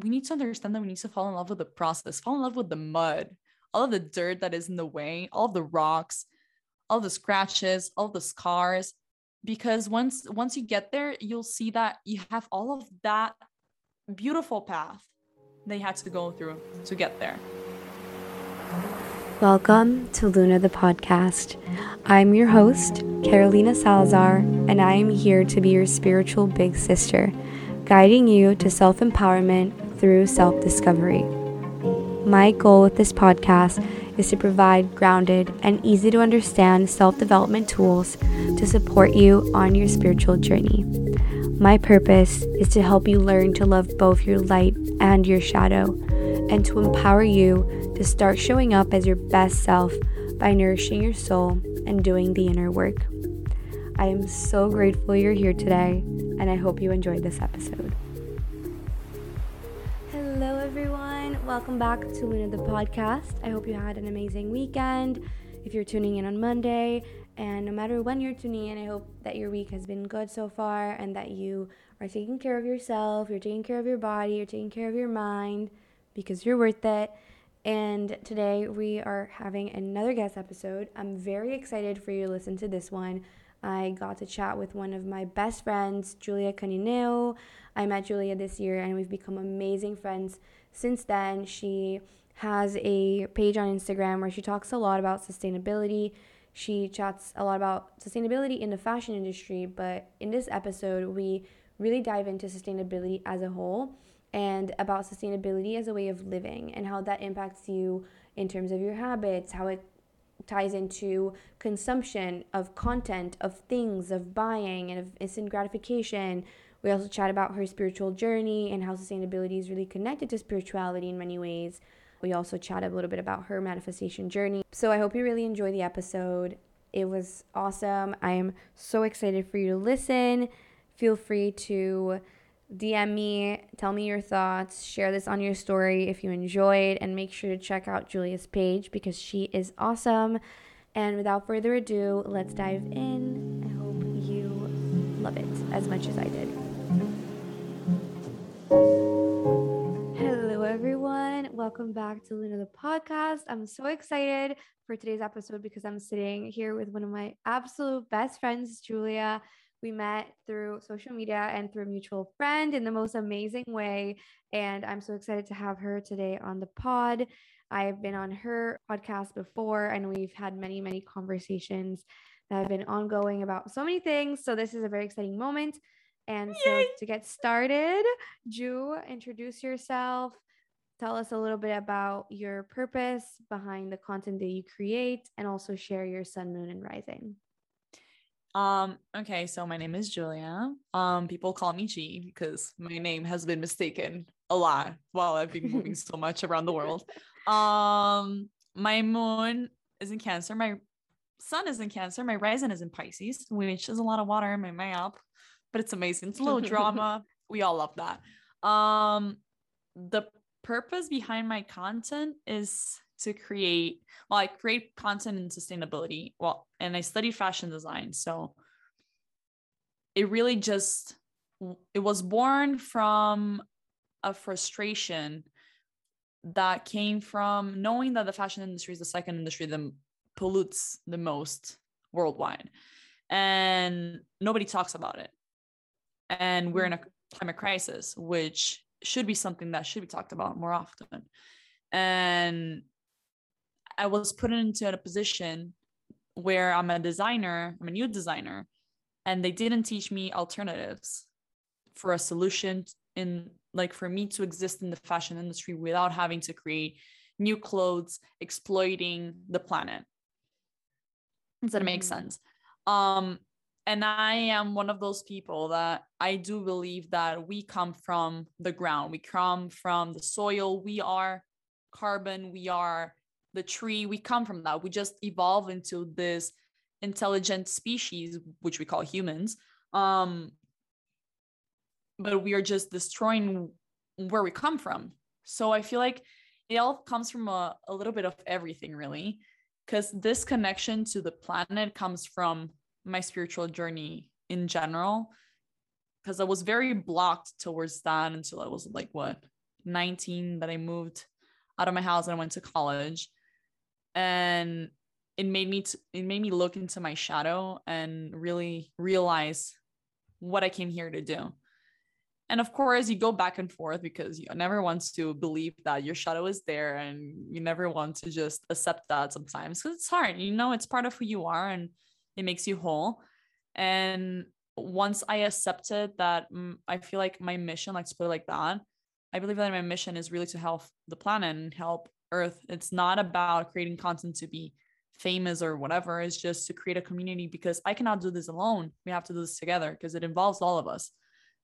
we need to understand that we need to fall in love with the process, fall in love with the mud, all of the dirt that is in the way, all the rocks, all the scratches, all the scars. Because once once you get there, you'll see that you have all of that beautiful path they had to go through to get there. Welcome to Luna the podcast. I'm your host, Carolina Salazar, and I am here to be your spiritual big sister, guiding you to self empowerment through self discovery. My goal with this podcast is to provide grounded and easy to understand self development tools to support you on your spiritual journey. My purpose is to help you learn to love both your light and your shadow, and to empower you to start showing up as your best self by nourishing your soul and doing the inner work. I am so grateful you're here today, and I hope you enjoyed this episode. Everyone. Welcome back to Luna the podcast. I hope you had an amazing weekend. If you're tuning in on Monday, and no matter when you're tuning in, I hope that your week has been good so far and that you are taking care of yourself, you're taking care of your body, you're taking care of your mind because you're worth it. And today we are having another guest episode. I'm very excited for you to listen to this one. I got to chat with one of my best friends, Giulia Canineo. I met Giulia this year and we've become amazing friends since then. She has a page on Instagram where she talks a lot about sustainability. She chats a lot about sustainability in the fashion industry, but in this episode, we really dive into sustainability as a whole and about sustainability as a way of living and how that impacts you in terms of your habits, how it ties into consumption of content, of things, of buying, and of instant gratification. We also chat about her spiritual journey and how sustainability is really connected to spirituality in many ways. We also chat a little bit about her manifestation journey. So I hope you really enjoy the episode. It was awesome. I am so excited for you to listen. Feel free to DM me, tell me your thoughts, share this on your story if you enjoyed, and make sure to check out Giulia's page because she is awesome. And without further ado, let's dive in. I hope you love it as much as I did. Hello, everyone. Welcome back to Luna the podcast. I'm so excited for today's episode because I'm sitting here with one of my absolute best friends, Giulia. We met through social media and through a mutual friend in the most amazing way. And I'm so excited to have her today on the pod. I've been on her podcast before, and we've had many, many conversations that have been ongoing about so many things. So, this is a very exciting moment. And so, to get started, Ju, introduce yourself. Tell us a little bit about your purpose behind the content that you create, and also share your sun, moon, and rising. Um, okay, so my name is Giulia. Um, people call me G because my name has been mistaken a lot while I've been moving so much around the world. Um, my moon is in Cancer, my sun is in Cancer, my rising is in Pisces, which is a lot of water in my map, but it's amazing. It's a little drama. We all love that. Um, the purpose behind my content is to create well i create content and sustainability well and i studied fashion design so it really just it was born from a frustration that came from knowing that the fashion industry is the second industry that pollutes the most worldwide and nobody talks about it and we're in a climate crisis which should be something that should be talked about more often and I was put into a position where I'm a designer, I'm a new designer, and they didn't teach me alternatives for a solution in like for me to exist in the fashion industry without having to create new clothes exploiting the planet. Does that make mm-hmm. sense? Um, and I am one of those people that I do believe that we come from the ground, we come from the soil, we are carbon, we are the tree. We come from that. We just evolve into this intelligent species which we call humans. Um but we are just destroying where we come from. So i feel like it all comes from a, a little bit of everything really because this connection to the planet comes from my spiritual journey in general because i was very blocked towards that until i was like what 19 that I moved out of my house and I went to college. And it made me t- it made me look into my shadow and really realize what I came here to do. And of course, you go back and forth because you never want to believe that your shadow is there and you never want to just accept that sometimes because it's hard. You know, it's part of who you are and it makes you whole. And once I accepted that, mm, I feel like my mission, like to put it like that, I believe that my mission is really to help the planet and help Earth. It's not about creating content to be famous or whatever. It's just to create a community because I cannot do this alone. We have to do this together because it involves all of us.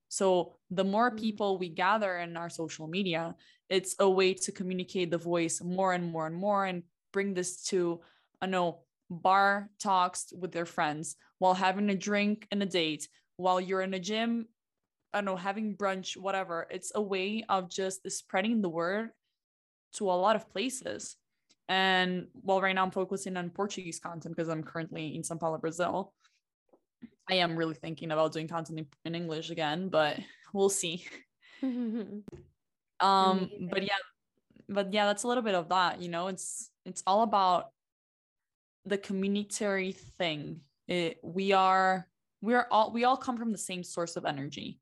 So the more mm. people we gather in our social media, it's a way to communicate the voice more and more and more and bring this to, I know, bar talks with their friends while having a drink and a date, while you're in a gym, I don't know, having brunch, whatever. It's a way of just spreading the word to a lot of places. And well, right now I'm focusing on Portuguese content because I'm currently in Sao Paulo, Brazil. I am really thinking about doing content in English again, but we'll see. um, but yeah, but yeah, that's a little bit of that. You know, it's it's all about the communitary thing. It, we are we are all we all come from the same source of energy,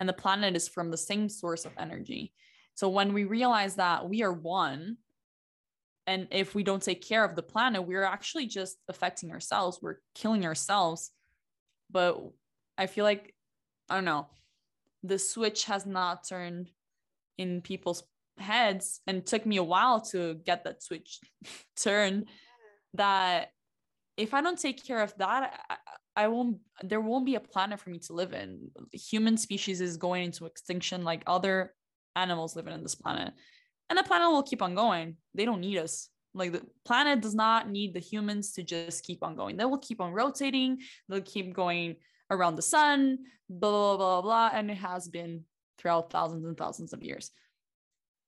and the planet is from the same source of energy. So when we realize that we are one, and if we don't take care of the planet, we're actually just affecting ourselves. We're killing ourselves but I feel like I don't know, the switch has not turned in people's heads and took me a while to get that switch turn that if I don't take care of that I, I won't there won't be a planet for me to live in human species is going into extinction like other animals living in this planet and the planet will keep on going they don't need us like the planet does not need the humans to just keep on going. They will keep on rotating. They'll keep going around the sun, blah, blah, blah, blah. And it has been throughout thousands and thousands of years.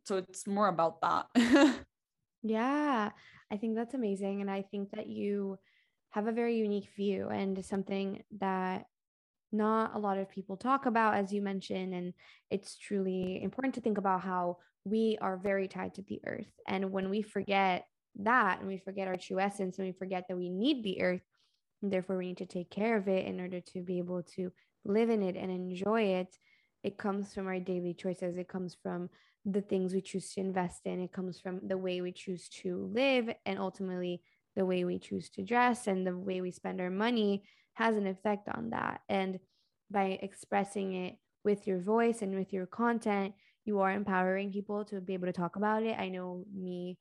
So it's more about that. yeah, I think that's amazing. And I think that you have a very unique view and something that not a lot of people talk about, as you mentioned. And it's truly important to think about how we are very tied to the earth. And when we forget that and we forget our true essence and we forget that we need the earth and therefore we need to take care of it in order to be able to live in it and enjoy it it comes from our daily choices. It comes from the things we choose to invest in. It comes from the way we choose to live and ultimately the way we choose to dress and the way we spend our money has an effect on that. And by expressing it with your voice and with your content you are empowering people to be able to talk about it. I know me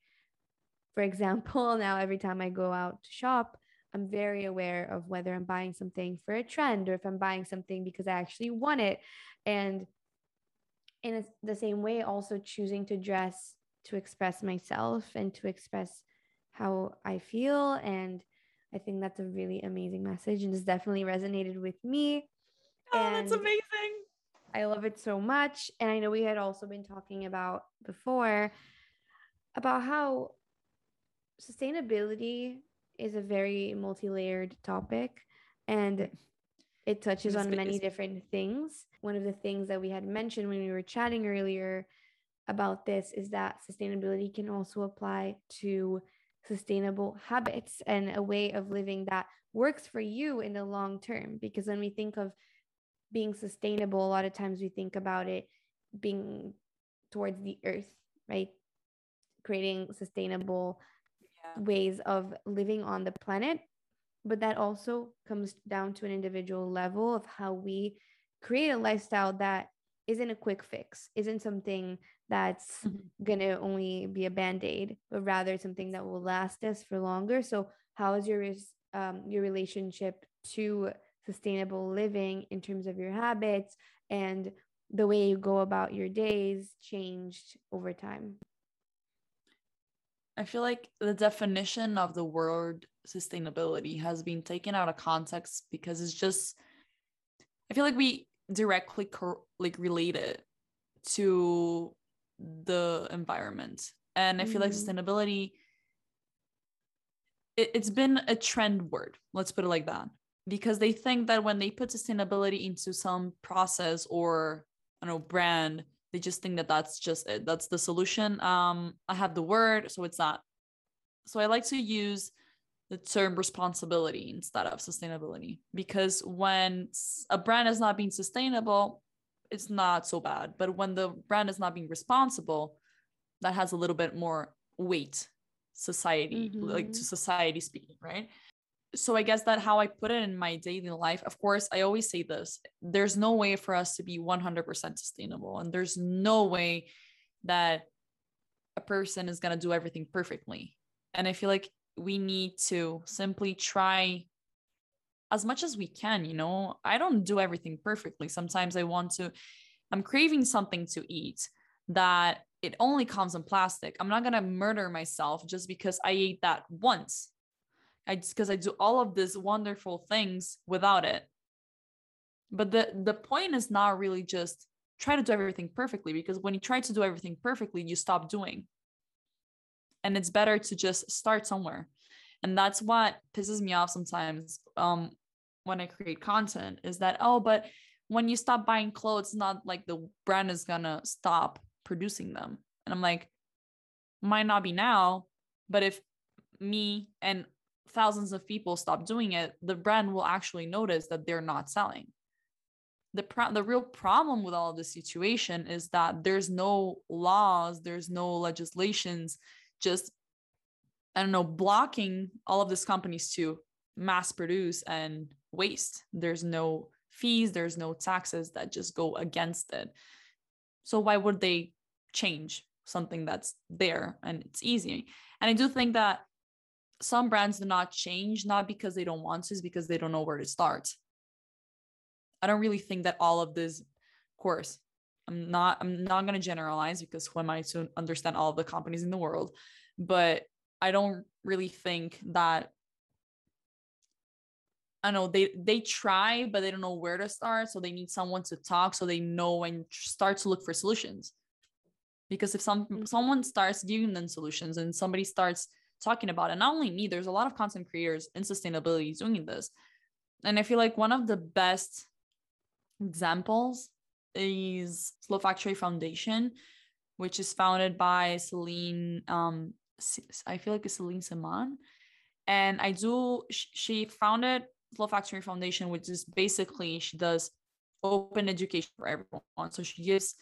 for example, now every time I go out to shop, I'm very aware of whether I'm buying something for a trend or if I'm buying something because I actually want it. And in the same way, also choosing to dress to express myself and to express how I feel. And I think that's a really amazing message and has definitely resonated with me. Oh, and that's amazing. I love it so much. And I know we had also been talking about before about how sustainability is a very multi-layered topic and it touches on many different things. One of the things that we had mentioned when we were chatting earlier about this is that sustainability can also apply to sustainable habits and a way of living that works for you in the long term. Because when we think of being sustainable, a lot of times we think about it being towards the earth, right? Creating sustainable ways of living on the planet but that also comes down to an individual level of how we create a lifestyle that isn't a quick fix isn't something that's mm-hmm. going to only be a band-aid but rather something that will last us for longer. So how is your um, your relationship to sustainable living in terms of your habits and the way you go about your days changed over time I feel like the definition of the word sustainability has been taken out of context because it's just I feel like we directly cor- like relate it to the environment. And I feel mm-hmm. like sustainability it, it's been a trend word, let's put it like that. Because they think that when they put sustainability into some process or I don't know brand, they just think that that's just it that's the solution. Um i have the word so it's not so i like to use the term responsibility instead of sustainability because when a brand is not being sustainable it's not so bad. But when the brand is not being responsible that has a little bit more weight society mm-hmm. like to society speaking right so i guess that how i put it in my daily life of course i always say this there's no way for us to be 100% sustainable and there's no way that a person is going to do everything perfectly and i feel like we need to simply try as much as we can you know i don't do everything perfectly sometimes i want to i'm craving something to eat that it only comes in plastic. I'm not gonna murder myself just because I ate that once. I just because I do all of these wonderful things without it. But the the point is not really just try to do everything perfectly because when you try to do everything perfectly, you stop doing. And it's better to just start somewhere. And that's what pisses me off sometimes um, when I create content is that, oh, but when you stop buying clothes, not like the brand is gonna stop producing them. And I'm like, might not be now, but if me and thousands of people stop doing it, the brand will actually notice that they're not selling. The, the real problem with all of this situation is that there's no laws, there's no legislations, just, I don't know, blocking all of these companies to mass produce and waste. There's no fees, there's no taxes that just go against it. So why would they change something that's there and it's easy? And I do think that some brands do not change, not because they don't want to, is because they don't know where to start. I don't really think that all of this course, I'm not, I'm not going to generalize because who am I to understand all of the companies in the world? But I don't really think that I know they they try, but they don't know where to start. So they need someone to talk so they know and start to look for solutions. Because if some mm-hmm. someone starts giving them solutions and somebody starts talking about it, not only me, there's a lot of content creators in sustainability doing this. And I feel like one of the best examples is Slow Factory Foundation, which is founded by Celine. Um, I feel like it's Celine Semaan, and I do. She founded Slow Factory Foundation, which is basically she does open education for everyone. So she gives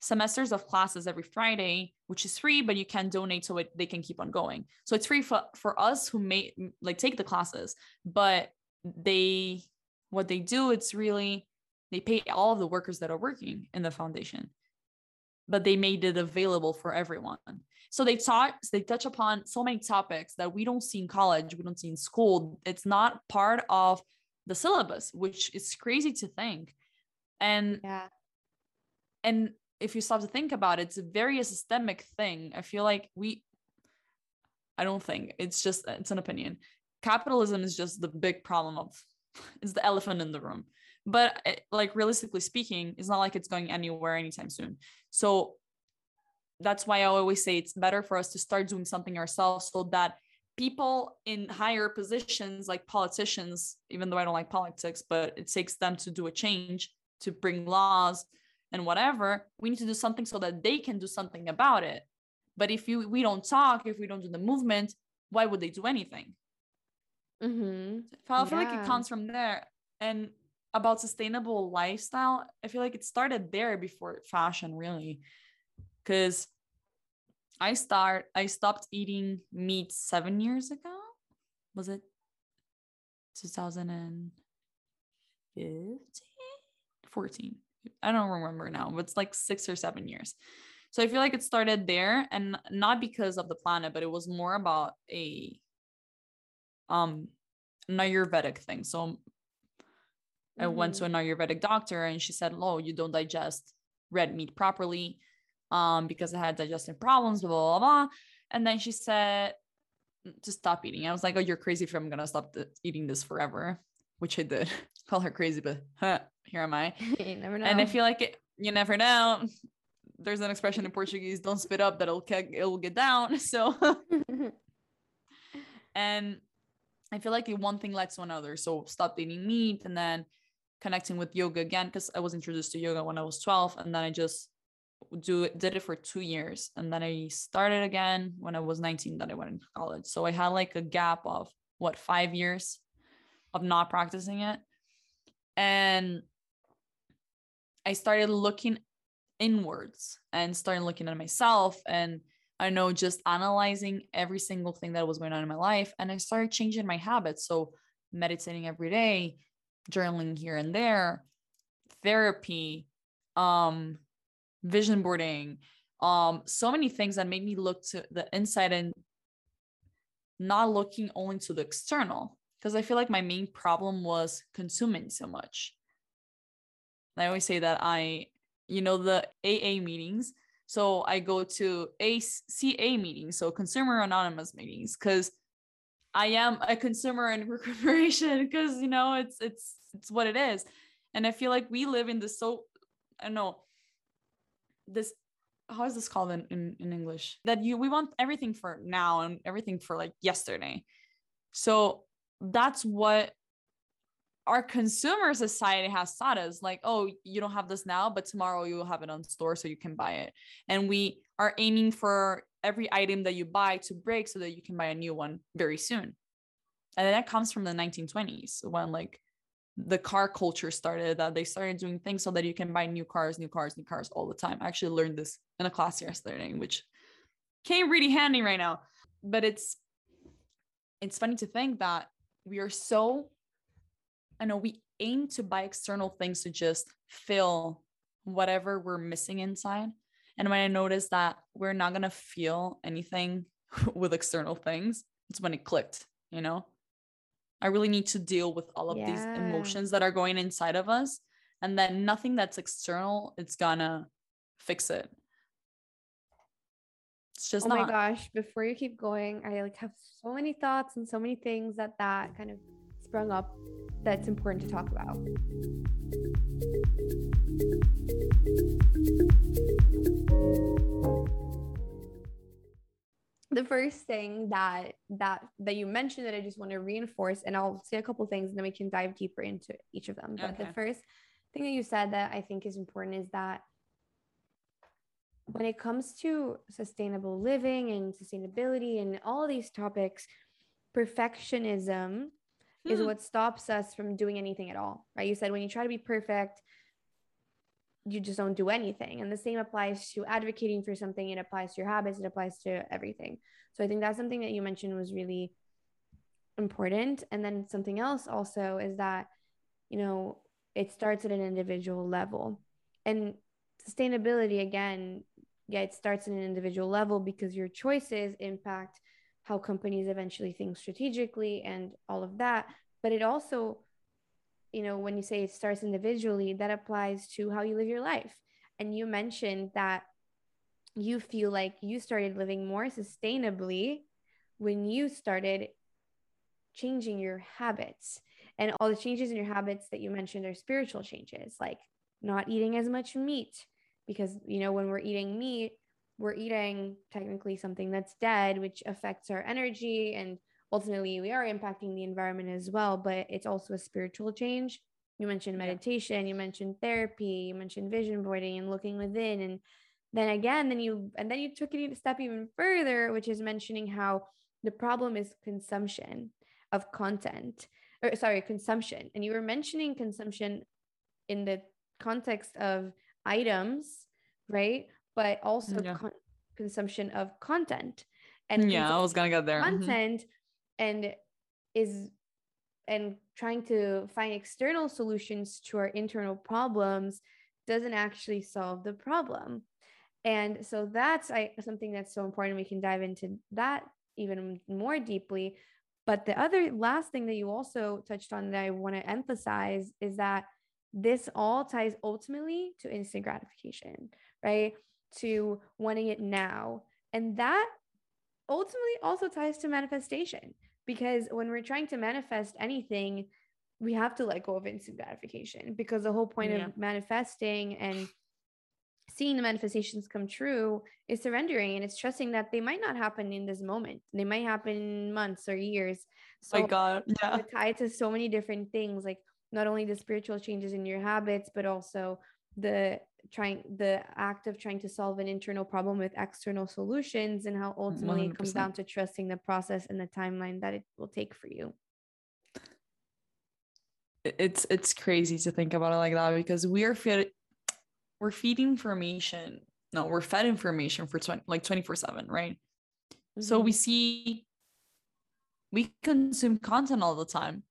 semesters of classes every Friday, which is free, but you can donate so it they can keep on going. So it's free for, for us who may like take the classes, but they what they do, it's really they pay all of the workers that are working in the foundation, but they made it available for everyone. So they taught, they touch upon so many topics that we don't see in college, we don't see in school. It's not part of the syllabus, which is crazy to think. And yeah. And if you stop to think about it, it's a very systemic thing. I feel like we I don't think it's just it's an opinion. Capitalism is just the big problem of it's the elephant in the room. But it, like realistically speaking, it's not like it's going anywhere anytime soon. So that's why I always say it's better for us to start doing something ourselves so that people in higher positions like politicians even though I don't like politics but it takes them to do a change to bring laws and whatever we need to do something so that they can do something about it but if you we don't talk if we don't do the movement why would they do anything mm-hmm. I feel yeah. like it comes from there and about sustainable lifestyle I feel like it started there before fashion really because I start I stopped eating meat seven years ago. Was it 2015? 14. I don't remember now, but it's like six or seven years. So I feel like it started there and not because of the planet, but it was more about a um an Ayurvedic thing. So mm-hmm. I went to mm-hmm. an Ayurvedic doctor and she said, Oh, you don't digest red meat properly um, because I had digestive problems, blah, blah, blah, blah. And then she said to stop eating. I was like, oh, you're crazy if I'm going to stop th- eating this forever, which I did. Call her crazy, but huh, here am I. you never know. And I feel like it, you never know. There's an expression in Portuguese, don't spit up, that it'll, it'll get down. So, and I feel like one thing led to another. So stopped eating meat and then connecting with yoga again, because I was introduced to yoga when I was 12. And then I just do it did it for two years and then i started again when i was 19 that i went into college so i had like a gap of what five years of not practicing it. And i started looking inwards and started looking at myself and i know just analyzing every single thing that was going on in my life and i started changing my habits. So meditating every day journaling here and there therapy um vision boarding um so many things that made me look to the inside and not looking only to the external because i feel like my main problem was consuming so much. I always say that i you know the aa meetings. So i go to aca meetings so consumer anonymous meetings because i am a consumer in recuperation because you know it's it's it's what it is. And i feel like we live in this so i don't know this how is this called in, in, in english? That you we want everything for now and everything for like yesterday. So that's what our consumer society has taught us like oh you don't have this now but tomorrow you will have it on store so you can buy it. And we are aiming for every item that you buy to break so that you can buy a new one very soon. And that comes from the 1920s when like the car culture started that they started doing things so that you can buy new cars new cars new cars all the time. I actually learned this in a class yesterday which came really handy right now. But it's it's funny to think that we are so i know we aim to buy external things to just fill whatever we're missing inside and when i noticed that we're not going to feel anything with external things it's when it clicked you know I really need to deal with all of yeah. these emotions that are going inside of us. And then nothing that's external, it's gonna fix it. It's just oh not- my gosh, before you keep going, I like have so many thoughts and so many things that that kind of sprung up that's important to talk about the first thing that that that you mentioned that I just want to reinforce, and I'll say a couple things, and then we can dive deeper into each of them. But okay. the first thing that you said that I think is important is that when it comes to sustainable living and sustainability and all these topics, perfectionism hmm. is what stops us from doing anything at all. Right? You said when you try to be perfect, you just don't do anything. And the same applies to advocating for something, it applies to your habits, it applies to everything. So I think that's something that you mentioned was really important. And then something else also is that, you know, it starts at an individual level. And sustainability, again, yeah, it starts at an individual level because your choices impact how companies eventually think strategically and all of that. But it also you know, when you say it starts individually, that applies to how you live your life. And you mentioned that you feel like you started living more sustainably when you started changing your habits. And all the changes in your habits that you mentioned are spiritual changes, like not eating as much meat. Because, you know, when we're eating meat, we're eating technically something that's dead, which affects our energy and ultimately we are impacting the environment as well but it's also a spiritual change. You mentioned meditation you mentioned therapy you mentioned vision boarding and looking within. And then again then you and then you took it a step even further which is mentioning how the problem is consumption of content or sorry consumption. And you were mentioning consumption in the context of items right? But also yeah. con- consumption of content. And yeah i was gonna get there. Mm-hmm. content and is and trying to find external solutions to our internal problems doesn't actually solve the problem. And so that's I, something that's so important. We can dive into that even more deeply. But the other last thing that you also touched on that i want to emphasize is that this all ties ultimately to instant gratification right? To wanting it now. And that ultimately also ties to manifestation because when we're trying to manifest anything we have to let go of instant gratification because the whole point yeah. of manifesting and seeing the manifestations come true is surrendering and it's trusting that they might not happen in this moment. They might happen in months or years. So my god yeah. tied to so many different things like not only the spiritual changes in your habits but also the trying the act of trying to solve an internal problem with external solutions and how ultimately it comes down to trusting the process and the timeline that it will take for you It's it's crazy to think about it like that because we're fed we're feeding information. No, we're fed information for 20 like 24/7, right? So mm-hmm. we see we consume content all the time.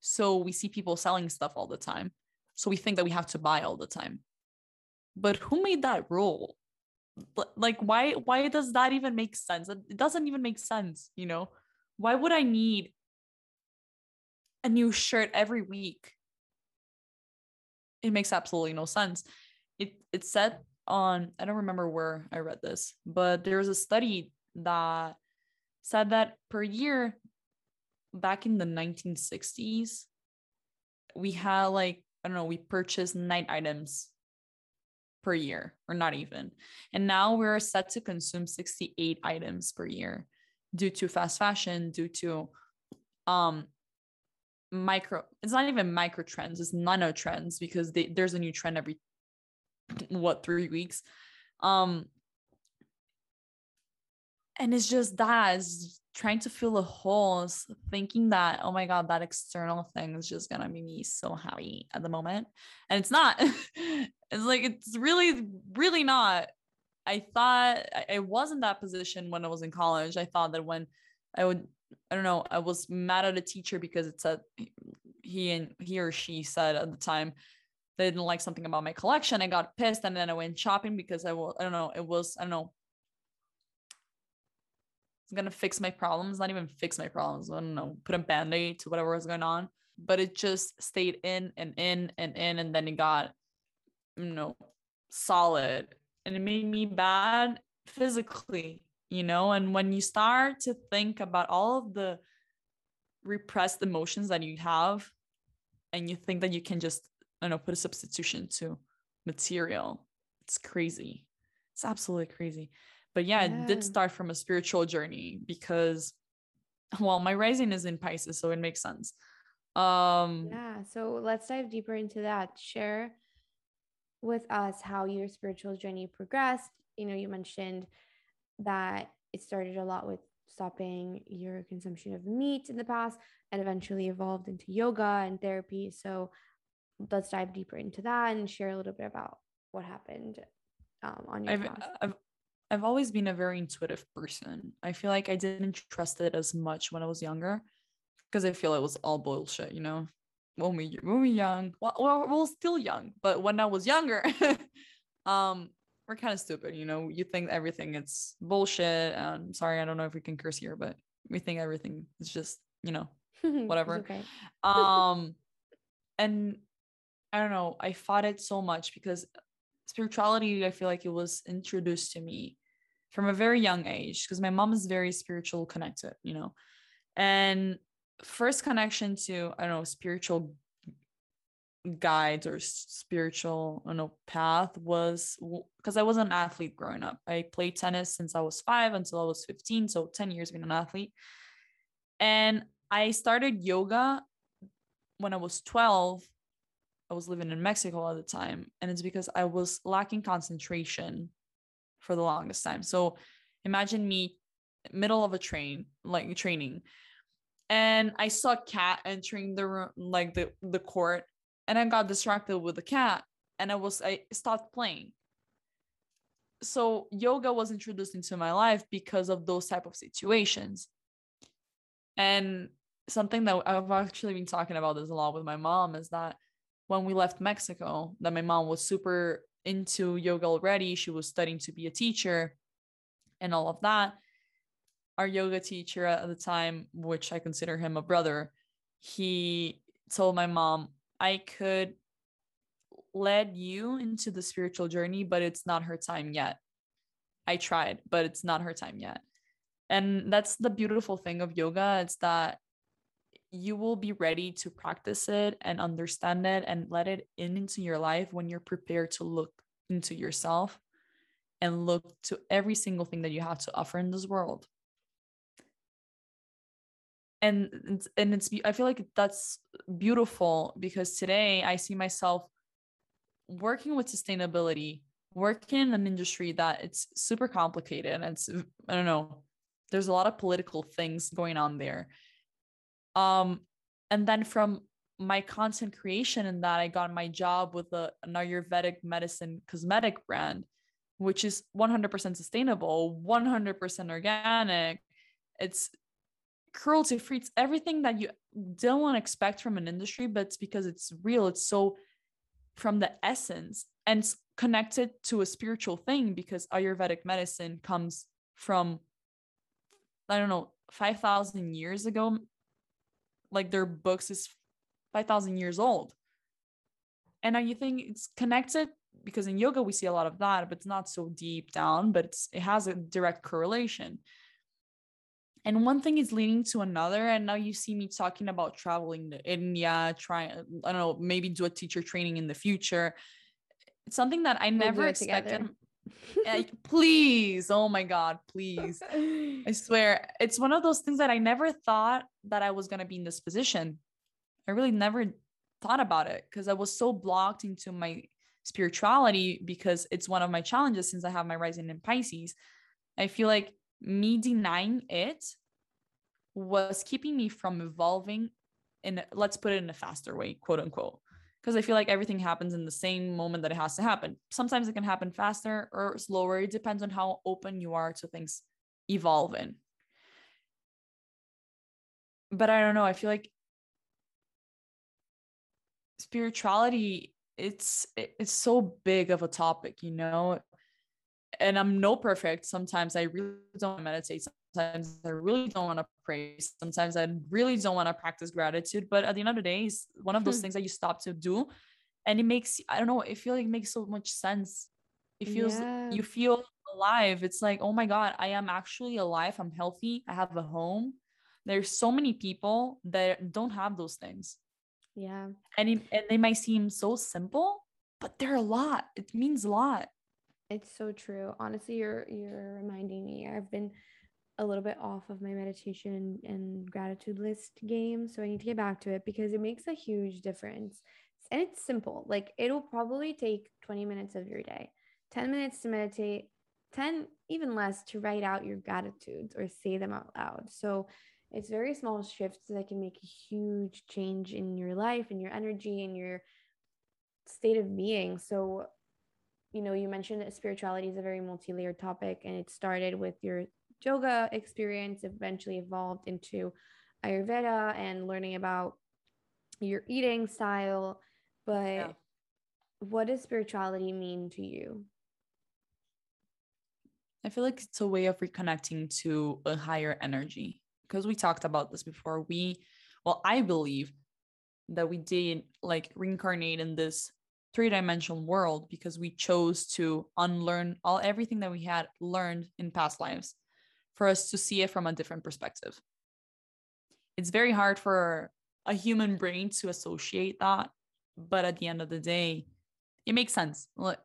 So we see people selling stuff all the time. So we think that we have to buy all the time. But who made that rule? Like why why does that even make sense? It doesn't even make sense, you know? Why would I need a new shirt every week? It makes absolutely no sense. It it said on I don't remember where I read this, but there was a study that said that per year back in the 1960s we had like i don't know we purchased nine items per year or not even. And now we're set to consume 68 items per year due to fast fashion due to um micro it's not even micro trends it's nano trends because they, there's a new trend every what three weeks. Um and it's just that it's trying to fill a hole s- thinking that oh my god that external thing is just gonna make me so happy at the moment. And it's not. It's like it's really really not. I thought I- was in that position when i was in college. I thought that when i would i don't know i was mad at a teacher because it said he and he or she said at the time they didn't like something about my collection. I got pissed and then i went shopping because i will i don't know it was i don't know it's gonna fix my problems, not even fix my problems. I don't know, put a band-aid to whatever was going on. But it just stayed in and in and in, and then it got, you know, solid. And it made me bad physically, you know. And when you start to think about all of the repressed emotions that you have, and you think that you can just, I don't know, put a substitution to material, it's crazy. It's absolutely crazy but yeah, it did start from a spiritual journey because well my rising is in pisces so it makes sense. Um yeah so let's dive deeper into that. Share with us how your spiritual journey progressed. You know you mentioned that it started a lot with stopping your consumption of meat in the past and eventually evolved into yoga and therapy. So let's dive deeper into that and share a little bit about what happened um, on your I've, path. I've I've always been a very intuitive person. I feel like I didn't trust it as much when I was younger because I feel it was all bullshit, you know. When we when we young, well, well, we're still young, but when I was younger, um, we're kind of stupid, you know. You think everything it's bullshit. And sorry, I don't know if we can curse here, but we think everything is just, you know, whatever. um and i don't know i fought it so much because spirituality i feel like it was introduced to me from a very young age because my mom is very spiritual connected you know? And first connection to i don't know spiritual guides or spiritual don't know path was because i was an athlete growing up. I played tennis since i was five until i was 15 so 10 years being an athlete. And i started yoga when I was 12, I was living in Mexico at the time. And it's because I was lacking concentration for the longest time. So imagine me middle of a train, like training. And I saw a cat entering the room, like the, the court, and I got distracted with the cat and I was I stopped playing. So yoga was introduced into my life because of those type of situations. And something that I've actually been talking about this a lot with my mom is that when we left Mexico, that my mom was super into yoga already. She was studying to be a teacher and all of that. Our yoga teacher at the time, which I consider him a brother, he told my mom, I could lead you into the spiritual journey, but it's not her time yet. I tried, but it's not her time yet. And that's the beautiful thing of yoga. It's that you will be ready to practice it and understand it and let it in into your life when you're prepared to look into yourself and look to every single thing that you have to offer in this world and and it's i feel like that's beautiful because today i see myself working with sustainability, working in an industry that it's super complicated and it's I don't know, there's a lot of political things going on there. Um, and then from my content creation and that I got my job with a, an Ayurvedic medicine cosmetic brand, which is 100% sustainable, 100% organic. It's cruelty free. It's everything that you don't want to expect from an industry, but it's because it's real. It's so from the essence and connected to a spiritual thing because Ayurvedic medicine comes from, I don't know, 5,000 years ago. Like their books is 5,000 years old. And now you think it's connected because in yoga we see a lot of that, but it's not so deep down, but it's, it has a direct correlation. And one thing is leading to another. And now you see me talking about traveling to India, trying, I don't know, maybe do a teacher training in the future. It's something that I we'll never expected. please oh my god please i swear it's one of those things that i never thought that i was going to be in this position I really never thought about it because I was so blocked into my spirituality because it's one of my challenges since I have my rising in Pisces. I feel like me denying it was keeping me from evolving in let's put it in a faster way, quote unquote. Because I feel like everything happens in the same moment that it has to happen. Sometimes it can happen faster or slower. It depends on how open you are to things evolving. But I don't know. I feel like spirituality it's it's so big of a topic you know and i'm no perfect sometimes i really don't meditate sometimes i really don't want to pray sometimes i really don't want to practice gratitude but at the end of the day it's one of those hmm. things that you stop to do and it makes i don't know it feels like it makes so much sense it feels yeah. you feel alive it's like oh my god i am actually alive i'm healthy i have a home there's so many people that don't have those things yeah. And, it, and they might seem so simple, but they're a lot. It means a lot. It's so true. Honestly, you're you're reminding me. I've been a little bit off of my meditation and gratitude list game, so I need to get back to it because it makes a huge difference. And it's simple. Like it'll probably take 20 minutes of your day. 10 minutes to meditate, 10 even less to write out your gratitudes or say them out loud. So it's very small shifts that can make a huge change in your life and your energy and your state of being so you know you mentioned that spirituality is a very multi-layered topic and it started with your yoga experience eventually evolved into ayurveda and learning about your eating style. But yeah. what does spirituality mean to you? I feel like it's a way of reconnecting to a higher energy. Because we talked about this before. We well i believe that we did like reincarnate in this three-dimensional world because we chose to unlearn all everything that we had learned in past lives for us to see it from a different perspective. It's very hard for a human brain to associate that but at the end of the day it makes sense. I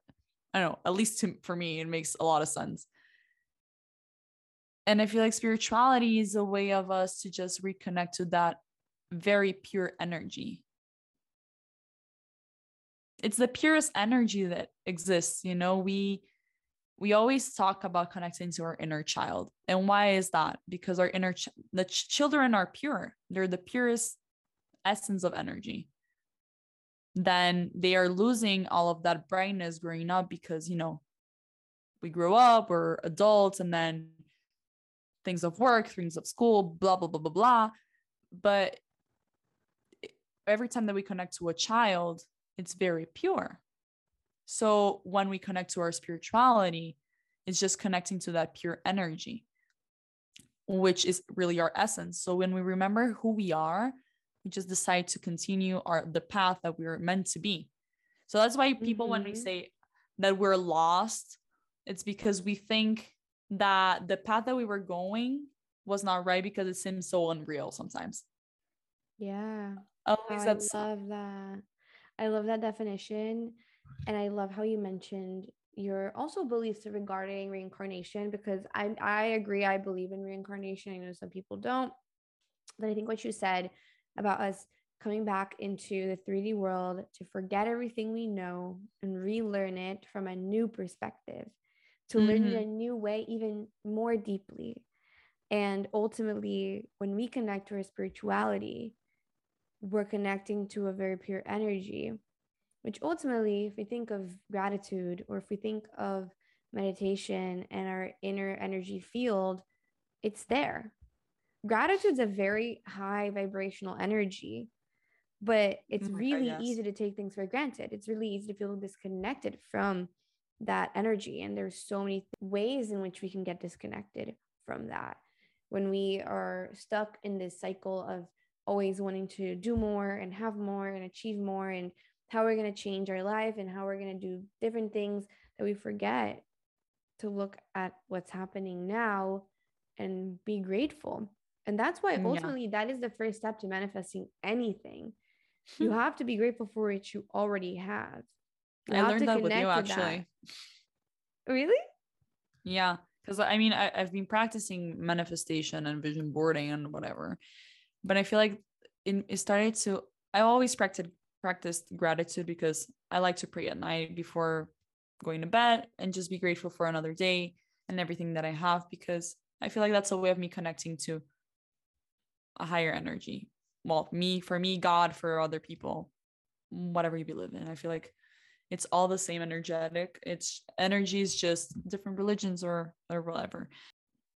don't know at least to, for me it makes a lot of sense. And I feel like spirituality is a way of us to just reconnect to that very pure energy. It's the purest energy that exists, you know, we we always talk about connecting to our inner child. And why is that? Because our inner ch- the ch- children are pure. They're the purest essence of energy. Then they are losing all of that brightness growing up because, you know, we grow up, we're adults, and then things of work, things of school, blah, blah, blah, blah, blah. But every time that we connect to a child, it's very pure. So when we connect to our spirituality, it's just connecting to that pure energy, which is really our essence. So when we remember who we are, we just decide to continue our the path that we are meant to be. So that's why people, mm-hmm. when we mm-hmm. say that we're lost, it's because we think that the path that we were going was not right because it seems so unreal sometimes. Yeah. That's I love that. I love that definition. And I love how you mentioned your also beliefs regarding reincarnation because I I agree I believe in reincarnation. I know some people don't. But I think what you said about us coming back into the 3D world to forget everything we know and relearn it from a new perspective, to mm-hmm. learn it a new way, even more deeply. And ultimately, when we connect to our spirituality, we're connecting to a very pure energy, which ultimately, if we think of gratitude or if we think of meditation and our inner energy field, it's there. Gratitude's a very high vibrational energy, but it's oh really God, yes. easy to take things for granted. It's really easy to feel disconnected from that energy. And there's so many ways in which we can get disconnected from that. When we are stuck in this cycle of always wanting to do more and have more and achieve more and how we're going to change our life and how we're going to do different things that we forget to look at what's happening now and be grateful. And that's why mm, ultimately yeah. that is the first step to manifesting anything. you have to be grateful for what you already have. You I have learned that with you actually. Really? Yeah. Because I mean, I, I've been practicing manifestation and vision boarding and whatever. But I feel like it, it started to, I always practiced practiced gratitude because I like to pray at night before going to bed and just be grateful for another day and everything that I have because I feel like that's a way of me connecting to a higher energy. Well, me, for me, God, for other people, whatever you believe in. I feel like it's all the same energetic. It's energy is just different religions or or whatever.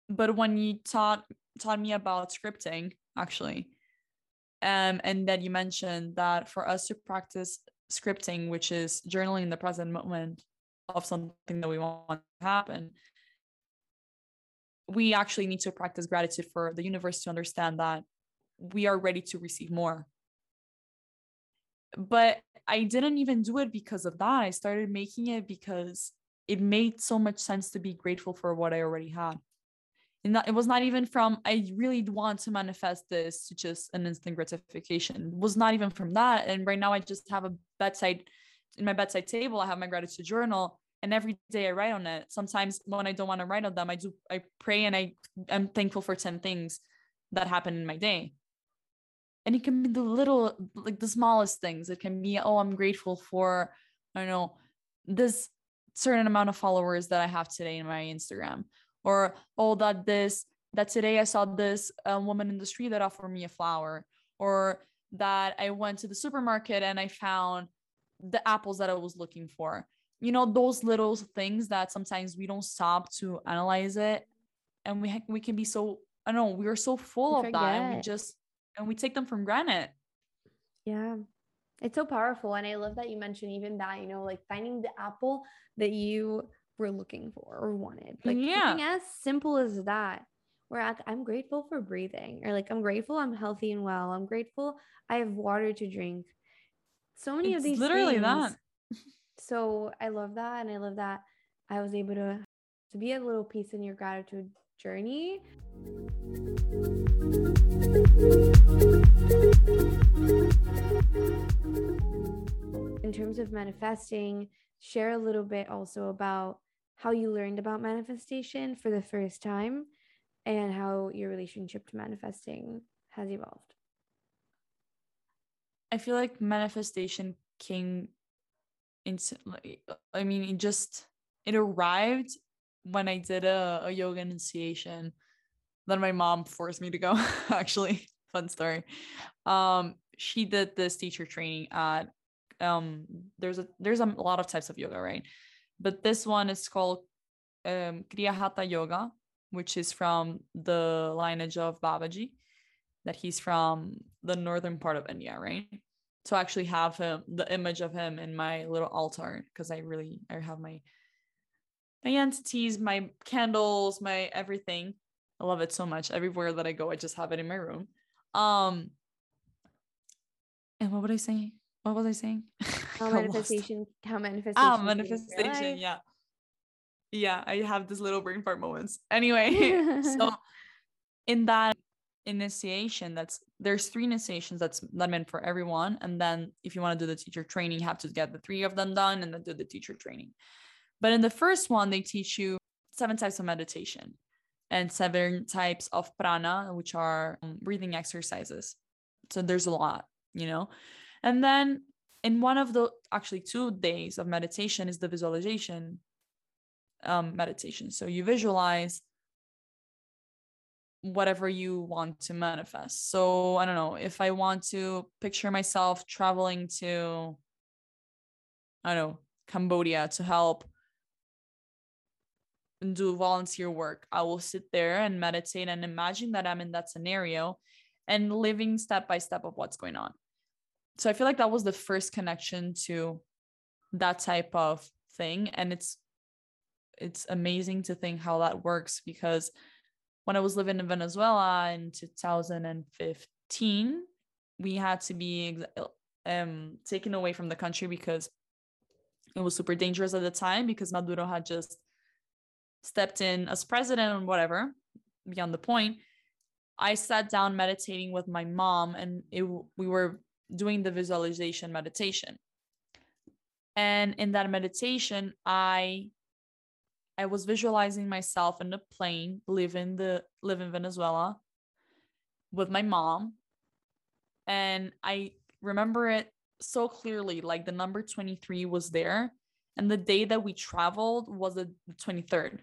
But when you taught taught me about scripting, actually, um, and then you mentioned that for us to practice scripting, which is journaling the present moment, of something that we want to happen we actually need to practice gratitude for the universe to understand that we are ready to receive more. But i didn't even do it because of that. I started making it because it made so much sense to be grateful for what i already had that, it was not even from i really want to manifest this to just an instant gratification it was not even from that and right now i just have a bedside in my bedside table, I have my gratitude journal. And every day I write on it. Sometimes when I don't want to write on them, I do I pray and I am thankful for 10 things that happen in my day. And it can be the little, like the smallest things. It can be, oh, I'm grateful for, I don't know, this certain amount of followers that I have today in my Instagram. Or, oh, that this, that today I saw this uh, woman in the street that offered me a flower. Or that I went to the supermarket and I found the apples that I was looking for. You know, those little things that sometimes we don't stop to analyze it. And we, ha- we can be so, I don't know, we are so full of that and we just, and we take them from granted. Yeah. It's so powerful. And I love that you mentioned even that, you know, like finding the apple that you were looking for or wanted. Like yeah. something as simple as that. Where I'm grateful for breathing, or like I'm grateful I'm healthy and well. I'm grateful I have water to drink so many it's of these literally things. that so i love that and i love that i was able to to be a little piece in your gratitude journey in terms of manifesting share a little bit also about how you learned about manifestation for the first time and how your relationship to manifesting has evolved. I feel like manifestation came into I mean it just it arrived when I did a, a yoga initiation. That my mom forced me to go actually. Fun story. Um she did this teacher training at um there's a there's a lot of types of yoga right but this one is called um kriya hatha yoga which is from the lineage of babaji that he's from the northern part of India, right? To actually have him, the image of him in my little altar, because I really, I have my my entities, my candles, my everything. I love it so much. Everywhere that I go, I just have it in my room. Um, and what would I say? What was I saying? How manifestation? How manifestation? Ah, manifestation. Yeah, yeah. I have this little brain fart moments. Anyway, so in that initiation that's there's three initiations that's that meant for everyone and then if you want to do the teacher training you have to get the three of them done and then do the teacher training but in the first one they teach you seven types of meditation and seven types of prana which are um, breathing exercises so there's a lot you know? And then in one of the actually two days of meditation is the visualization um, meditation. So you visualize whatever you want to manifest. So I don't know if I want to picture myself traveling to, I don't know, Cambodia to help do volunteer work. I will sit there and meditate and imagine that I'm in that scenario and living step by step of what's going on. So I feel like that was the first connection to that type of thing and it's it's amazing to think how that works because when I was living in Venezuela in 2015, we had to be um, taken away from the country because it was super dangerous at the time because Maduro had just stepped in as president and whatever, beyond the point. I sat down meditating with my mom and it, we were doing the visualization meditation. And in that meditation, I I was visualizing myself in a plane, living the live in Venezuela with my mom. And I remember it so clearly, like the number 23 was there. And the day that we traveled was the 23rd,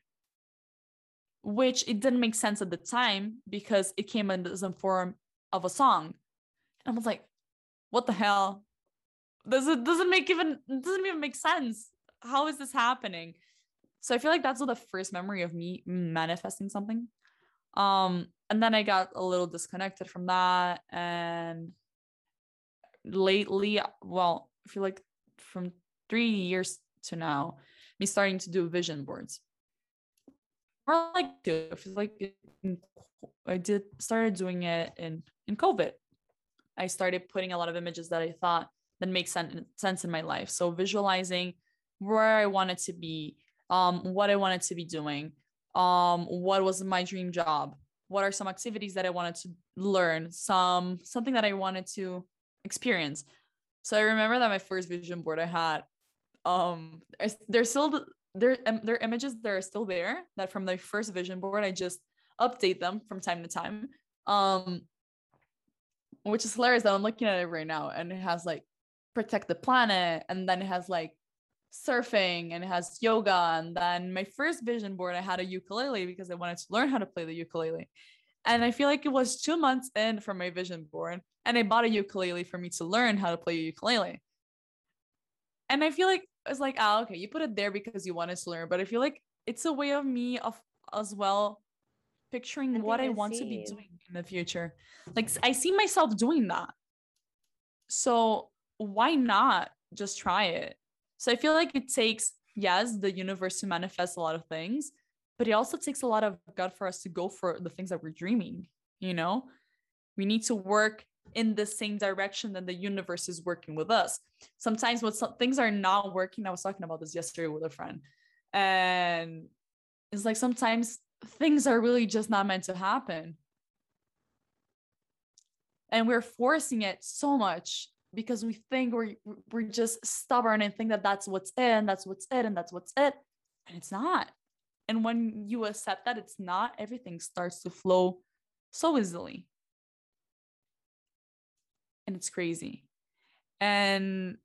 which it didn't make sense at the time because it came in the form of a song. And I was like, what the hell? Does it doesn't make even doesn't even make sense. How is this happening? So I feel like that's the first memory of me manifesting something. Um, and then I got a little disconnected from that. And lately, well, I feel like from three years to now, me starting to do vision boards. Or like two. I feel like I did started doing it in in COVID. I started putting a lot of images that I thought that make sense sense in my life. So visualizing where I wanted to be, um, what I wanted to be doing, um, what was my dream job, what are some activities that I wanted to learn, some something that I wanted to experience. So I remember that my first vision board I had, um, there's still there there are images that are still there that from the first vision board I just update them from time to time. Um, which is hilarious that I'm looking at it right now and it has like protect the planet and then it has like surfing and it has yoga. And then my first vision board, I had a ukulele because I wanted to learn how to play the ukulele. And I feel like it was two months in from my vision board, and I bought a ukulele for me to learn how to play ukulele. And I feel like it's like, oh, okay, you put it there because you wanted to learn, but I feel like it's a way of me of as well picturing what I, I want to be doing in the future. Like I see myself doing that. So why not just try it? So I feel like it takes, yes, the universe to manifest a lot of things, but it also takes a lot of God for us to go for the things that we're dreaming. You know, we need to work in the same direction that the universe is working with us. Sometimes when some things are not working, I was talking about this yesterday with a friend, and it's like sometimes things are really just not meant to happen. And we're forcing it so much because we think we're we're just stubborn and think that that's what's and that's what's it and that's what's it. And it's not. And when you accept that it's not everything starts to flow so easily. And it's crazy. And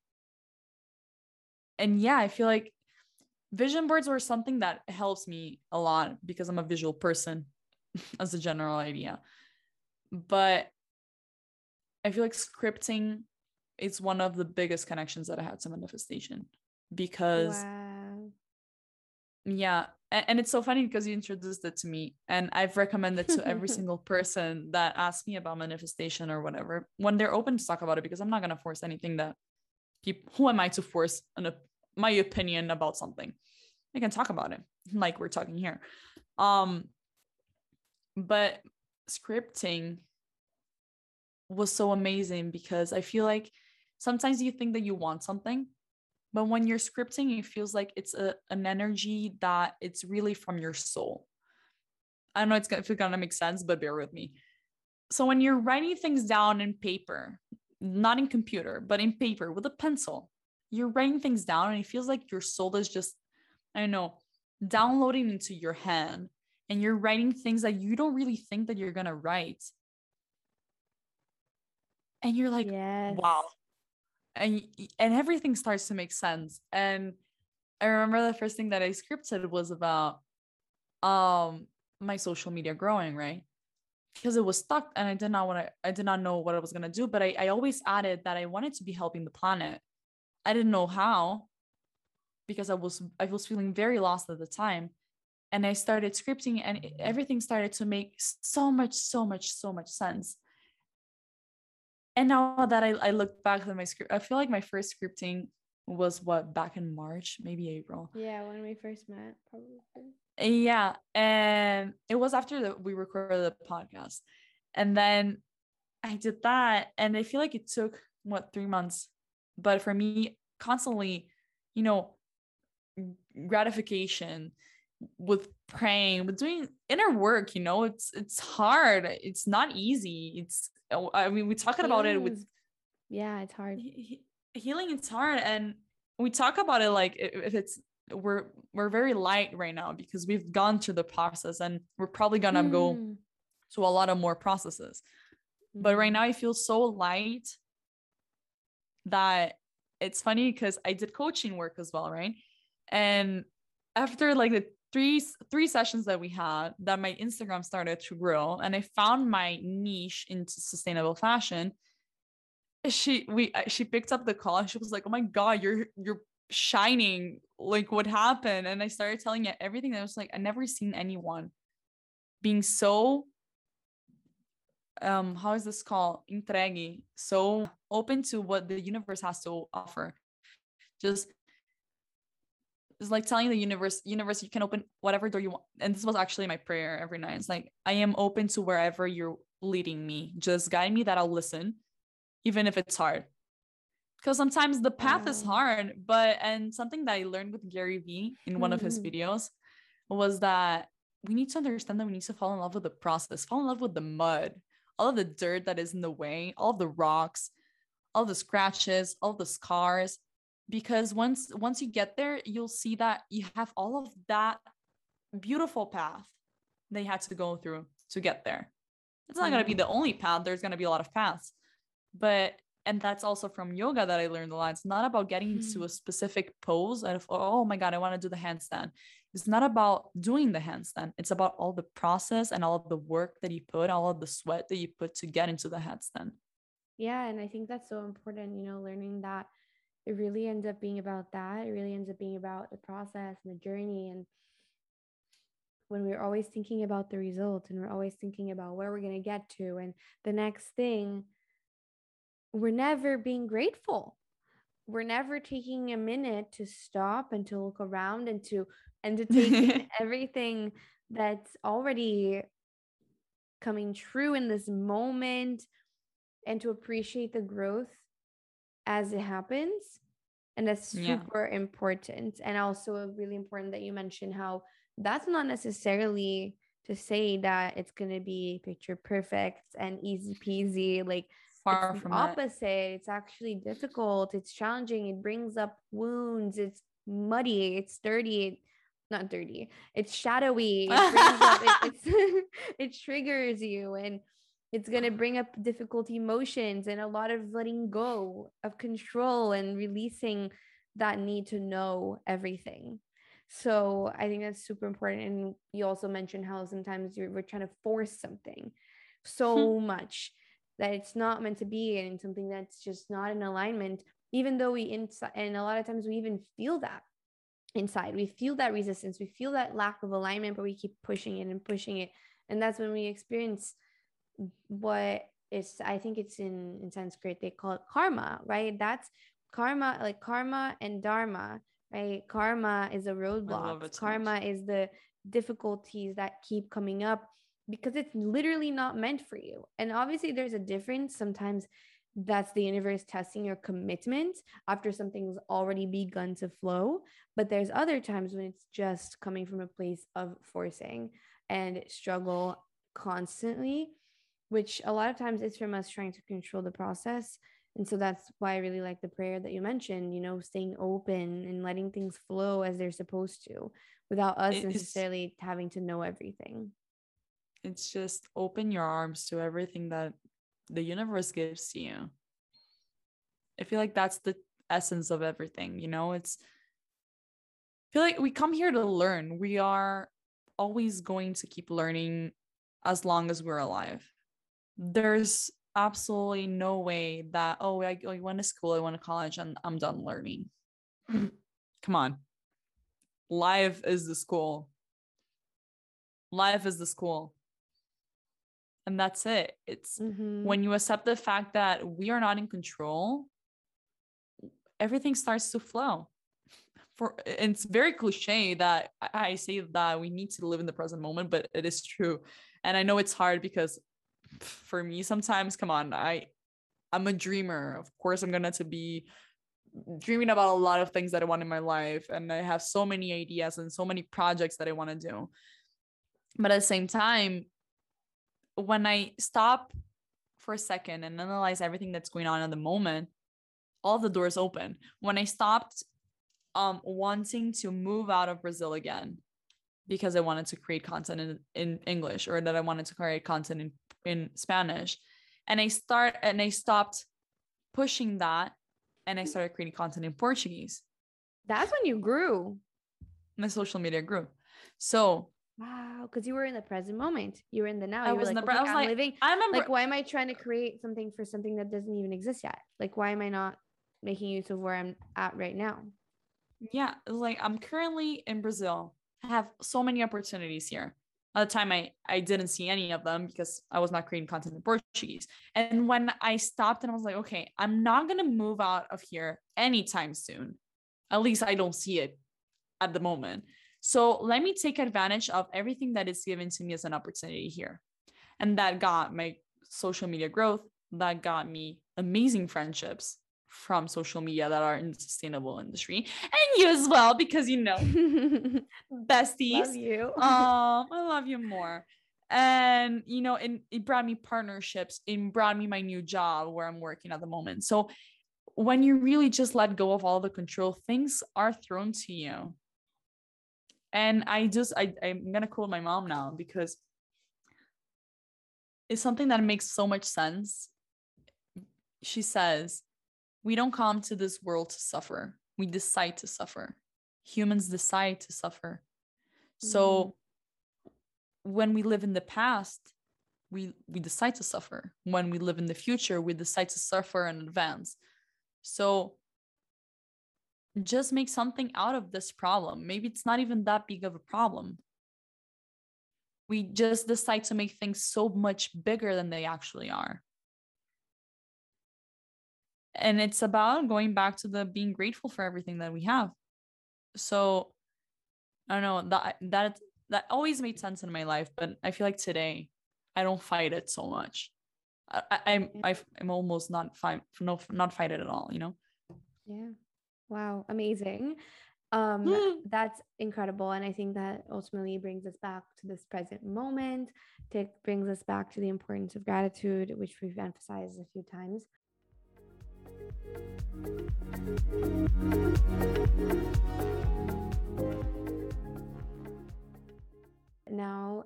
and yeah i feel like vision boards were something that helps me a lot because i'm a visual person as a general idea but i feel like scripting is one of the biggest connections that I had to manifestation because wow. yeah and, it's so funny because you introduced it to me and I've recommended to every single person that asks me about manifestation or whatever when they're open to talk about it because I'm not going to force anything that people who am I to force an, my opinion about something. I can talk about it like we're talking here. Um but scripting was so amazing because I feel like sometimes you think that you want something but when you're scripting it feels like it's a, an energy that it's really from your soul. I don't know it's gonna, if it's gonna make sense but bear with me. So when you're writing things down in paper not in computer but in paper with a pencil you're writing things down and it feels like your soul is just i don't know downloading into your hand and you're writing things that you don't really think that you're gonna write. And you're like yes. wow and and everything starts to make sense. And i remember the first thing that i scripted was about um my social media growing right? Because it was stuck and i did not want to i did not know what i was going to do but I, I always added that i wanted to be helping the planet i didn't know how because i was i was feeling very lost at the time and i started scripting and everything started to make so much so much so much sense and now that I, I look back at my script, I feel like my first scripting was what back in March, maybe April. Yeah, when we first met, probably. Yeah, and it was after that we recorded the podcast, and then I did that, and I feel like it took what three months, but for me, constantly, you know, gratification with praying with doing inner work you know it's it's hard it's not easy it's I mean, we talking about it with yeah, it's hard. He, healing it's hard and we talk about it like if it's we're we're very light right now because we've gone through the process and we're probably gonna mm. go to a lot of more processes. But right mm-hmm. now I feel so light that it's funny because I did coaching work as well, right? And after like the three three sessions that we had that my instagram started to grow and i found my niche into sustainable fashion she we she picked up the call and she was like oh my god you're you're shining like what happened and i started telling it everything I was like i never seen anyone being so um how is this called entregue so open to what the universe has to offer just it's like telling the universe, universe, you can open whatever door you want. And this was actually my prayer every night. It's like, I am open to wherever you're leading me. Just guide me that I'll listen, even if it's hard. Because sometimes the path is hard, but and something that I learned with Gary Vee in one mm-hmm. of his mm-hmm. videos was that we need to understand that we need to fall in love with the process, fall in love with the mud, all of the dirt that is in the way, all the rocks, all the scratches, all the scars because once once you get there you'll see that you have all of that beautiful path they had to go through to get there it's not going to be mm-hmm. the only path there's going to be a lot of paths but and that's also from yoga that i learned a lot it's not about getting mm-hmm. to a specific pose of oh my god i want to do the handstand it's not about doing the handstand it's about all the process and all of the work that you put all of the sweat that you put to get into the handstand yeah and i think that's so important you know learning that it really ends up being about that. It really ends up being about the process and the journey. And when we're always thinking about the result and we're always thinking about where we're going to get to and the next thing, we're never being grateful. We're never taking a minute to stop and to look around and to and to take in everything that's already coming true in this moment and to appreciate the growth as it happens and that's super yeah. important. And also really important that you mentioned how that's not necessarily to say that it's going to be picture perfect and easy peasy like far from opposite. It. it's actually difficult. It's challenging. It brings up wounds. It's muddy. It's dirty not dirty it's shadowy it, up, it, it triggers you and it's going to bring up difficult emotions and a lot of letting go of control and releasing that need to know everything. So i think that's super important and you also mentioned how sometimes you're we're trying to force something hmm. so much that it's not meant to be and something that's just not in alignment even though we inside and a lot of times we even feel that inside. We feel that resistance. We feel that lack of alignment but we keep pushing it and pushing it. And that's when we experience what is i think it's in in sanskrit they call it karma right? That's karma like karma and dharma right? Karma is a roadblock. karma is the difficulties that keep coming up because it's literally not meant for you. And obviously there's a difference sometimes that's the universe testing your commitment after something's already begun to flow but there's other times when it's just coming from a place of forcing and struggle constantly which a lot of times is from us trying to control the process. And so that's why I really like the prayer that you mentioned, you know, staying open and letting things flow as they're supposed to without us necessarily having to know everything. It's just open your arms to everything that the universe gives to you. I feel like that's the essence of everything, you know? It's I feel like we come here to learn. We are always going to keep learning as long as we're alive. There's absolutely no way that oh I, oh, I went to school, I went to college, and I'm done learning. Come on. Life is the school. Life is the school. And that's it. It's Mhm. when you accept the fact that we are not in control, everything starts to flow. For it's very cliche that I I say that we need to live in the present moment, but it is true. And I know it's hard because for me sometimes, come on, I I'm a dreamer. Of course, I'm gonna to be dreaming about a lot of things that I want in my life, and I have so many ideas and so many projects that I want to do. But at the same time, when I stop for a second and analyze everything that's going on at the moment, all the doors open. When I stopped um wanting to move out of Brazil again because I wanted to create content in, in English or that I wanted to create content in, in Spanish. And I start and I stopped pushing that and I started creating content in Portuguese. That's when you grew. My social media grew. So Wow, because you were in the present moment. You were in the now. I You was in like, the pre- I was like- living. I remember Like, why am I trying to create something for something that doesn't even exist yet? Like, why am I not making use of where I'm at right now? yeah, like I'm currently in Brazil. I have so many opportunities here. At the time, I I didn't see any of them because I was not creating content in Portuguese. And when I stopped and I was like, okay, I'm not gonna move out of here anytime soon. At least I don't see it at the moment. So let me take advantage of everything that is given to me as an opportunity here. And that got my social media growth. That got me amazing friendships from social media that are in the sustainable industry and you as well because you know besties Love you. um i love you more and you know and it brought me partnerships it brought me my new job where i'm working at the moment so when you really just let go of all the control things are thrown to you and i just I, i'm gonna quote my mom now because it's something that makes so much sense. She says we don't come to this world to suffer. We decide to suffer. Humans decide to suffer. So mm-hmm. when we live in the past we we decide to suffer. When we live in the future we decide to suffer and advance. So just make something out of this problem. Maybe it's not even that big of a problem. We just decide to make things so much bigger than they actually are. And it's about going back to the being grateful for everything that we have. So i don't know that that that always made sense in my life but i feel like today i don't fight it so much. I, I i'm I've, i'm almost not fight no not fight it at all you know? Yeah. Wow. Amazing. Um, Mm. that's incredible. And I think that ultimately brings us back to this present moment. It brings us back to the importance of gratitude, which we've emphasized a few times. Now,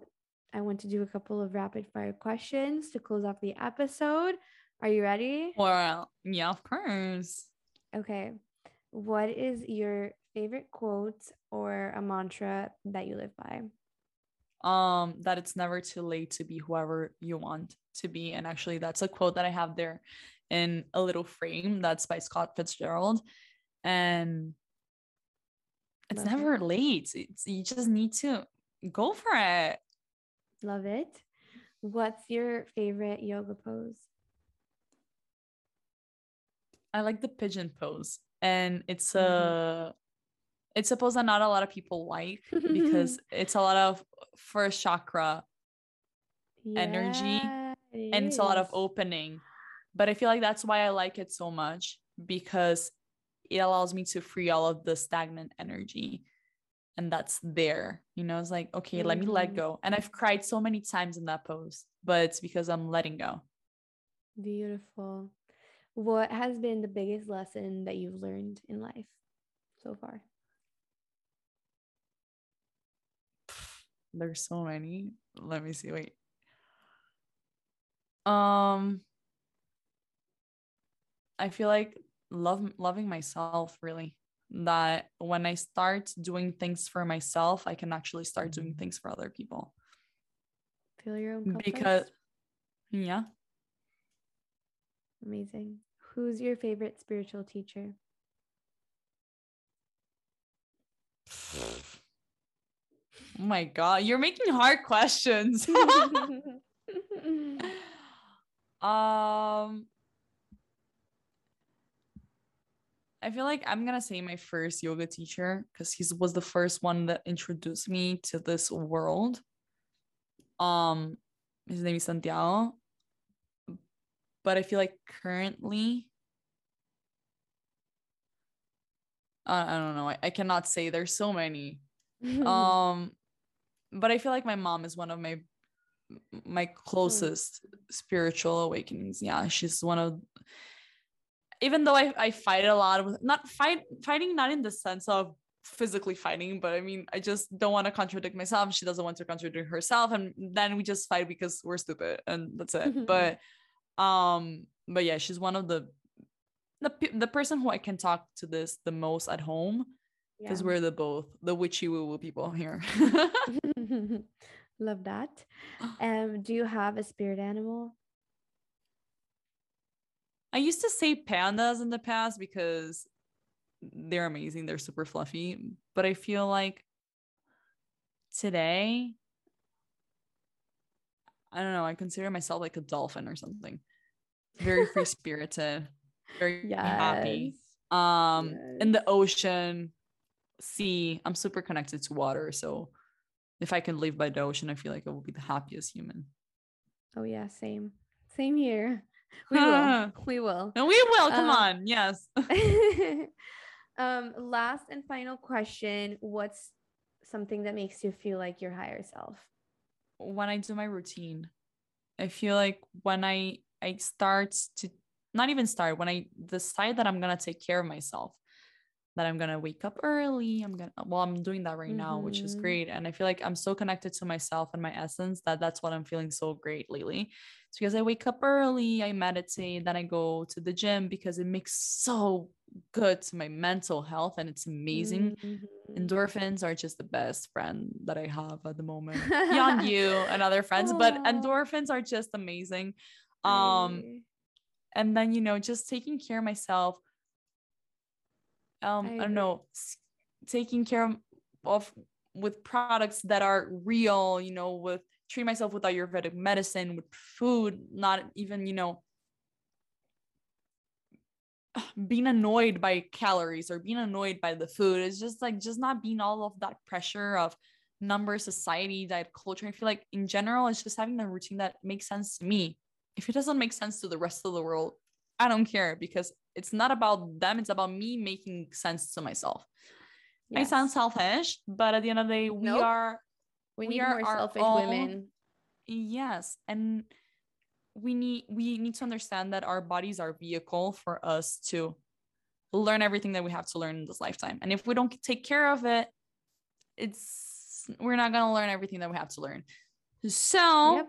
I want to do a couple of rapid fire questions to close off the episode. Are you ready? well yeah of course Okay. What is your favorite quote or a mantra that you live by? um that it's never too late to be whoever you want to be and actually that's a quote that i have there in a little frame that's by scott fitzgerald and it's Love it. never late it's, you just need to go for it Love it. What's your favorite yoga pose? i like the pigeon pose and it's Mhm. a it's a pose that not a lot of people like because it's a lot of first chakra energy, it and it's a lot of opening. But I feel like that's why I like it so much because it allows me to free all of the stagnant energy. And that's there. You know, it's like, okay, let me let Mhm. go. And I've cried so many times in that pose, but it's because I'm letting go. Beautiful. What has been the biggest lesson that you've learned in life so far? There's so many. Let me see. Wait. Um, I feel like love loving myself really that when I start doing things for myself, I can actually start doing things for other people. Feel your own? Because yeah. Amazing. Who's your favorite spiritual teacher? Oh my god, you're making hard questions. um I feel like I'm gonna say my first yoga teacher because he was the first one that introduced me to this world. Um, his name is Santiago. But I feel like currently, I, I don't know. I, I cannot say. There's so many. um, but I feel like my mom is one of my my closest spiritual awakenings. Yeah, she's one of even though I, I fight a lot with not fight fighting not in the sense of physically fighting but i mean i just don't want to contradict myself she doesn't want to contradict herself and then we just fight because we're stupid and that's it but um but yeah she's one of the the, the person who i can talk to this the most at home because yeah. we're the both the witchy woo woo people here love that um do you have a spirit animal I used to say pandas in the past because they're amazing. They're super fluffy. But I feel like today, I don't know, I consider myself like a dolphin or something. Very free spirited, very yes. happy. Um, yes. in the ocean, sea, I'm super connected to water. So if I can live by the ocean, I feel like I will be the happiest human. Oh yeah, same. Same here. We will. we will. And we will. Come um, on. Yes. um, last and final question. What's something that makes you feel like your higher self? When I do my routine, I feel like when I I start to not even start, when I decide that I'm gonna take care of myself, that I'm gonna wake up early. I'm gonna well, I'm doing that right mm-hmm. now, which is mm-hmm. great. And I feel like I'm so connected to myself and my essence that that's what I'm feeling so great lately. It's because I wake up early, I meditate, then I go to the gym because it makes so good to my mental health and it's amazing. Mm-hmm. Endorphins are just the best friend that I have at the moment. Beyond you and other friends, but endorphins are just amazing. Um and then you know, just taking care of myself um I, I don't know taking care of, of with products that are real you know with treat myself with ayurvedic medicine with food not even you know being annoyed by calories or being annoyed by the food. It's just like just not being all of that pressure of number society diet culture. I feel like in general it's just having a routine that makes sense to me. If it doesn't make sense to the rest of the world i don't care because it's not about them it's about me making sense to myself yes. i sound selfish but at the end of the day we nope. are we, we need are more selfish own, women yes and we need we need to understand that our bodies are vehicle for us to learn everything that we have to learn in this lifetime and if we don't take care of it it's we're not going to learn everything that we have to learn so yep.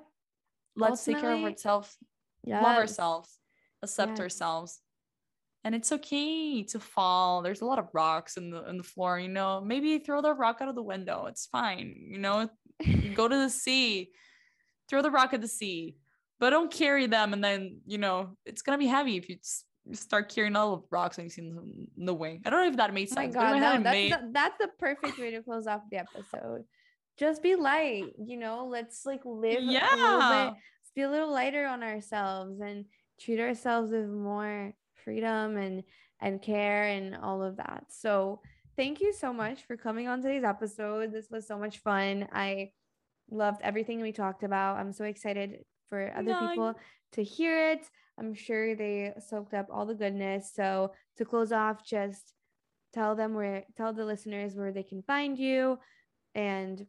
let's Ultimately, take care of ourselves yes. love ourselves accept yes. ourselves. And it's okay to fall. There's a lot of rocks in the in the floor you know. Maybe throw the rock out of the window. It's fine you know. Go to the sea. Throw the rock at the sea. But don't carry them and then you know it's gonna be heavy if you start carrying all the rocks and you see them in the way. I don't know if that made sense oh my God, no, that's, made... the, that's the perfect way to close off the episode. Just be light you know let's like live yeah. a little bit be a little lighter on ourselves and treat ourselves with more freedom and and care and all of that. So thank you so much for coming on today's episode. This was so much fun. I loved everything we talked about. I'm so excited for other no, people to hear it. I'm sure they soaked up all the goodness. So to close off, just tell them where tell the listeners where they can find you and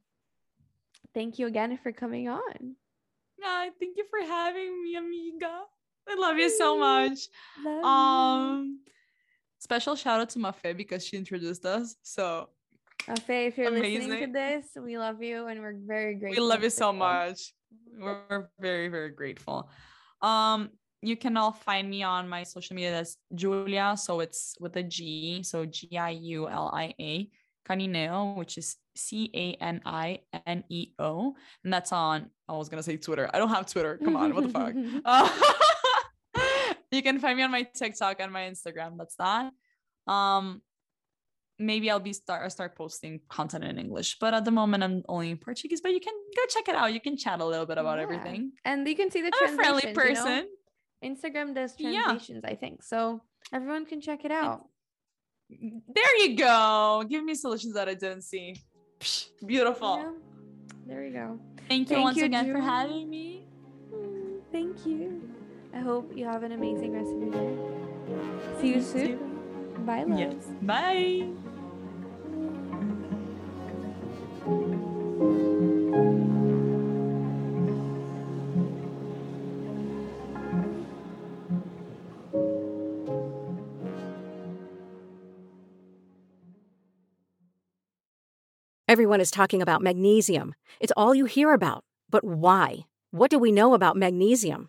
thank you again for coming on. Yeah, thank you for having me, amiga. I love you so much. Love um, you. special shout out to Mafe because she introduced us. So, Mafe, if you're amazing. listening to this, we love you and we're very grateful. We love you so much. We're very very grateful. Um, you can all find me on my social media. That's Giulia. So it's with a G. So G I U L I A Canineo, which is C A N I N E O. And that's on, I was going to say Twitter. I don't have Twitter. Come on. What the fuck? Uh, you can find me on my TikTok and my Instagram. That's that. Um, maybe I'll be start I start posting content in English, but at the moment I'm only in Portuguese. But you can go check it out. You can chat a little bit about yeah. everything, and you can see the I'm a friendly person. You know? Instagram does translations, yeah. I think. So everyone can check it out. There you go. Give me solutions that I didn't see. Psh, beautiful. Yeah. There you go. Thank you Thank once you, again for having me. Thank you. I hope you have an amazing rest of your day. See you soon. Bye, love. Yes. Bye. Everyone is talking about magnesium. It's all you hear about. But why? What do we know about magnesium?